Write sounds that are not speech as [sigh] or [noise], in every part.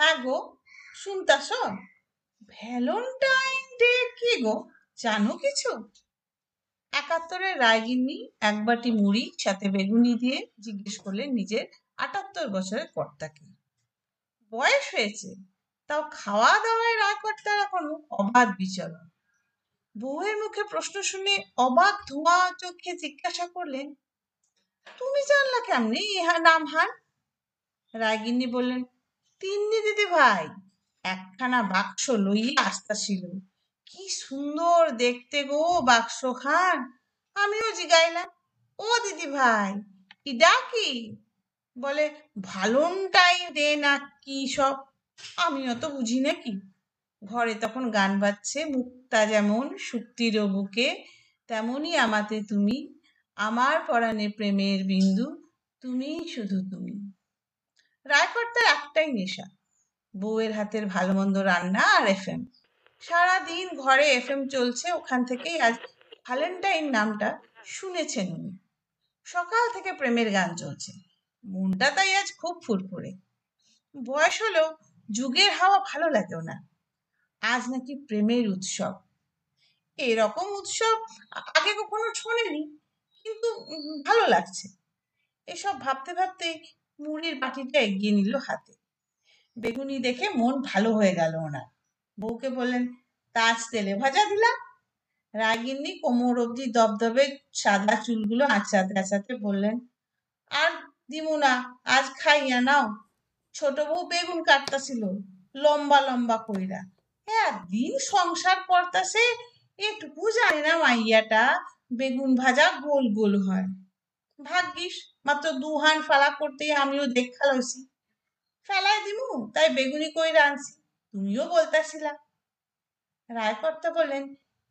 হ্যাঁ গো শুনতাস Valentine day কি গো? জানো কিছু? একাত্তরের রায়গিন্নি এক বাটি মুড়ি, সাথে বেগুনি দিয়ে জিজ্ঞেস করলেন নিজের আটাত্তর বছরের কর্তাকে। বয়স হয়েছে, তাও খাওয়া দাওয়ায় রায়কর্তার এখনও অবাধ বিচরণ। বউয়ের মুখে প্রশ্ন শুনে অবাক ধোঁয়া চোখে জিজ্ঞাসা করলেন, তুমি জানলা কেমনি ইহা নাম হান রায়গিন্নি বললেন তিন্নি দিদি ভাই, একখানা বাক্স লইয়া আসতাছিল। কি সুন্দর দেখতে গো বাক্স খান আমিও জিগাইলাম, ও দিদি ভাই, ইডা কি? বলে ভালোনটাই দে না কি সব, আমিও তো বুঝি নাকি? ঘরে তখন গান বাজছে, মুক্তা যেমন শুক্তির বুকে, তেমনই আমাতে তুমি। আমার পরাণে প্রেমের বিন্দু, তুমি শুধু তুমি। রায়কর্তার একটাই নেশা, বউয়ের হাতের ভালো মন্দ রান্না আর এফএম সারাদিন ঘরে এফ এম চলছে, ওখান থেকেই আজ ভ্যালেন্টাইন নামটা শুনেছেন উনি। সকাল থেকে প্রেমের গান চলছে, মনটা তাই আজ খুব ফুরফুরে। বয়স হলেও যুগের হাওয়া ভালো লাগে না আজ নাকি প্রেমের উৎসব। এরকম উৎসব আগে কখনো শোনেনি, কিন্তু ভালো লাগছে। এসব ভাবতে ভাবতে মুড়ির বাটিটা এগিয়ে নিল হাতে। বেগুনি দেখে মন ভালো হয়ে গেল ওনার। বউকে বললেন, তাজ তেলে ভাজা দিলাম? রাগিনী কোমর অবধি দবদবে সাদা চুলগুলো আঁচাতে আঁচাতে বললেন, আর দিমু না, আজ খাইয়া নাও। ছোট বউ বেগুন কাটতাছিল, লম্বা লম্বা কইরা। একদিন সংসার করতাছে, এটুকু জানে না মাইয়াটা, বেগুন ভাজা গোল গোল হয়। ভাগ্যিস মাত্র দুহান ফালা করতে আমিও দেখা লইছি ফেলাই দিমু তাই বেগুনি কইরা আনছি তুমিও বলতাছিলা। রায়কর্তা বললেন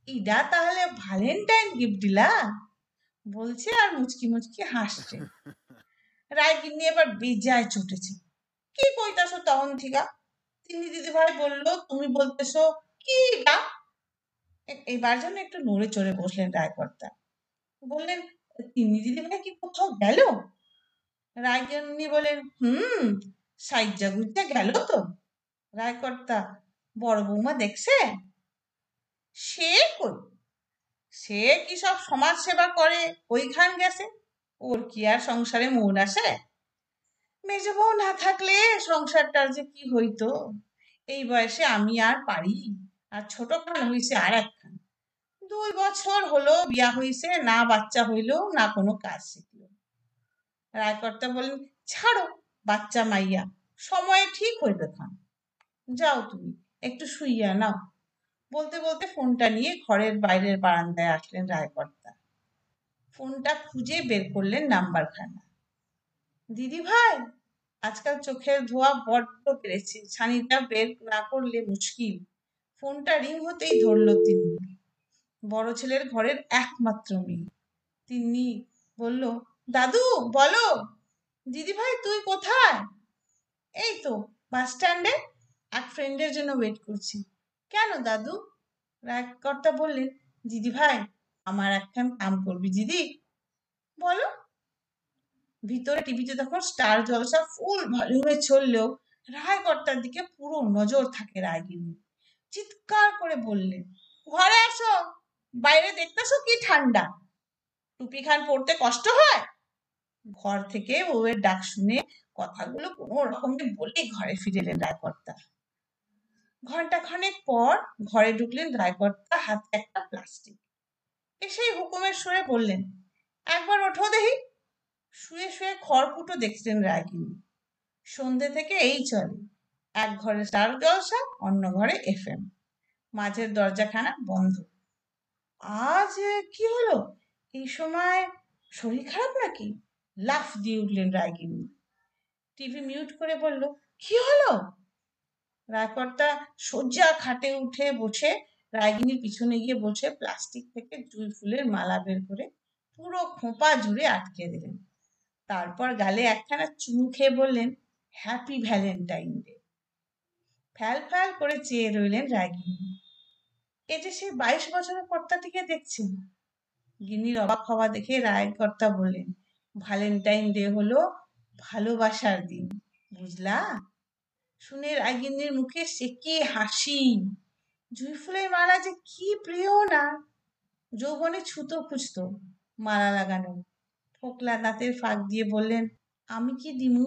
ইডা তাহলে ভ্যালেন্টাইন গিফট দিলা? বলছে আর মুচকি মুচকি হাসছে। [laughs] রায়গিন্নি এবার বেজায় চটেছে। কি কইতাছো তখন থিকা তিনি দিদি ভাই বলল তুমি বলতেছো কি গা এবার যেন একটু নড়ে চড়ে বসলেন রায়কর্তা। বললেন তিনি দিদি ভাই কি কোথাও গেল? রায়গিন্নি বলেন, হুম সাইজা গুজা গেল তো? রায়কর্তা, বড় বৌমা দেখছে? সে কই? সে কি সব সমাজ সেবা করে? ওইখান গেছে? ওর কি আর সংসারে মন আসে? মেজ বউ না থাকলে সংসারটার যে কি হইতো? এই বয়সে আমি আর পারি? আর ছোট খান হইছে আর একখান। দুই বছর হলো বিয়া হইছে, না বাচ্চা হইল, না কোনো কাজ শিখলো। রায়কর্তা বললেন, ছাড়ো, বাচ্চা মাইয়া, সময়ে ঠিক হইবে খান। যাও তুমি, একটু শুইয়া নাও। বলতে বলতে ফোনটা নিয়ে ঘরের বাইরের বারান্দায় আসলেন রায়কর্তা। ফোনটা খুঁজে বের করলেন নাম্বারখানা। দিদি ভাই, আজকাল চোখের ধোয়া বড্ড পেরেছে, ছানিটা বের না করলে মুশকিল। ফোনটা রিং হতেই ধরলো তিনি বড় ছেলের ঘরের একমাত্র মেয়ে। তিনি বলল, দাদু, বলো দিদি ভাই তুই কোথায়? এই তো, বাস স্ট্যান্ডে এক ফ্রেন্ডের জন্য ওয়েট করছি। কেন দাদু? রায়কর্তা বললেন দিদি ভাই আমার একখান কাম করবি দিদি। বলো। ভিতরে টিভিতে তখন স্টার জলসা ফুল ভলিউমে চললেও রায়কর্তার দিকে পুরো নজর থাকে রায়গিনী চিৎকার করে বললেন, ঘরে আসো বাইরে দেখতেছো কি ঠান্ডা? টুপি খান পড়তে কষ্ট হয়? ঘর থেকে বউয়ের ডাক শুনে কথাগুলো কোনো রকমে বলে ঘরে ফিরে এলেন রায়কর্তা। ঘণ্টা খানেক পর ঘরে ঢুকলেন রায়কর্তা হাতে একটা প্লাস্টিক এসেই হুকুমের সুরে বললেন, একবার ওঠো দেখি। শুয়ে শুয়ে খড়কুটো দেখছেন রায়গিনী সন্ধে থেকে এই চলে, এক ঘরে স্টার জলসা, অন্য ঘরে এফ এম মাঝের দরজাখানা বন্ধ। আজ কি হলো? এই সময় শরীর খারাপ নাকি? লাফ দিয়ে উঠলেন রায়গিনী। টিভি মিউট করে বলল, কি হলো? রায়কর্তা সজ্জা খাটে উঠে বসে, রায়গিনীর পিছনে গিয়ে বসে প্লাস্টিক থেকে জুই ফুলের মালা বের করে পুরো খোঁপা জুড়ে আটকে দিলেন। তারপর গালে একখানা চুমু খেয়ে বললেন হ্যাপি ভ্যালেন্টাইন ডে ফ্যাল ফ্যাল করে চেয়ে রইলেন রায়গিনী। এ যে সেই বাইশ বছরের কর্তাটিকে দেখছেন গিন্নির অবাক হওয়া দেখে রায়কর্তা বললেন ভ্যালেন্টাইন ডে হলো ভালোবাসার দিন, বুঝলা? শুনে রাগিনীর মুখে সে কি হাসি। জুঁই ফুলের মালা যে কি প্রিয় না! যৌবনে ছুতো খুঁজতো, মালা লাগানো। ফোকলা দাঁতের ফাঁক দিয়ে বললেন, আমি কি দিমু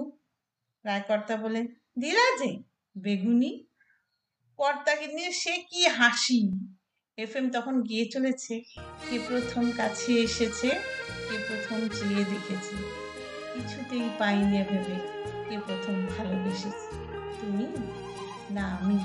রায়কর্তা বলেন দিলা যে, বেগুনি? কর্তাকে নিয়ে সে কি হাসি? এফ এম তখন গিয়ে চলেছে। কে প্রথম কাছে এসেছে, কে প্রথম চেয়ে দেখেছে। কিছুতেই পাইনি ভেবে। কে প্রথম ভালোবেসেছে? তুমি? না, আমি।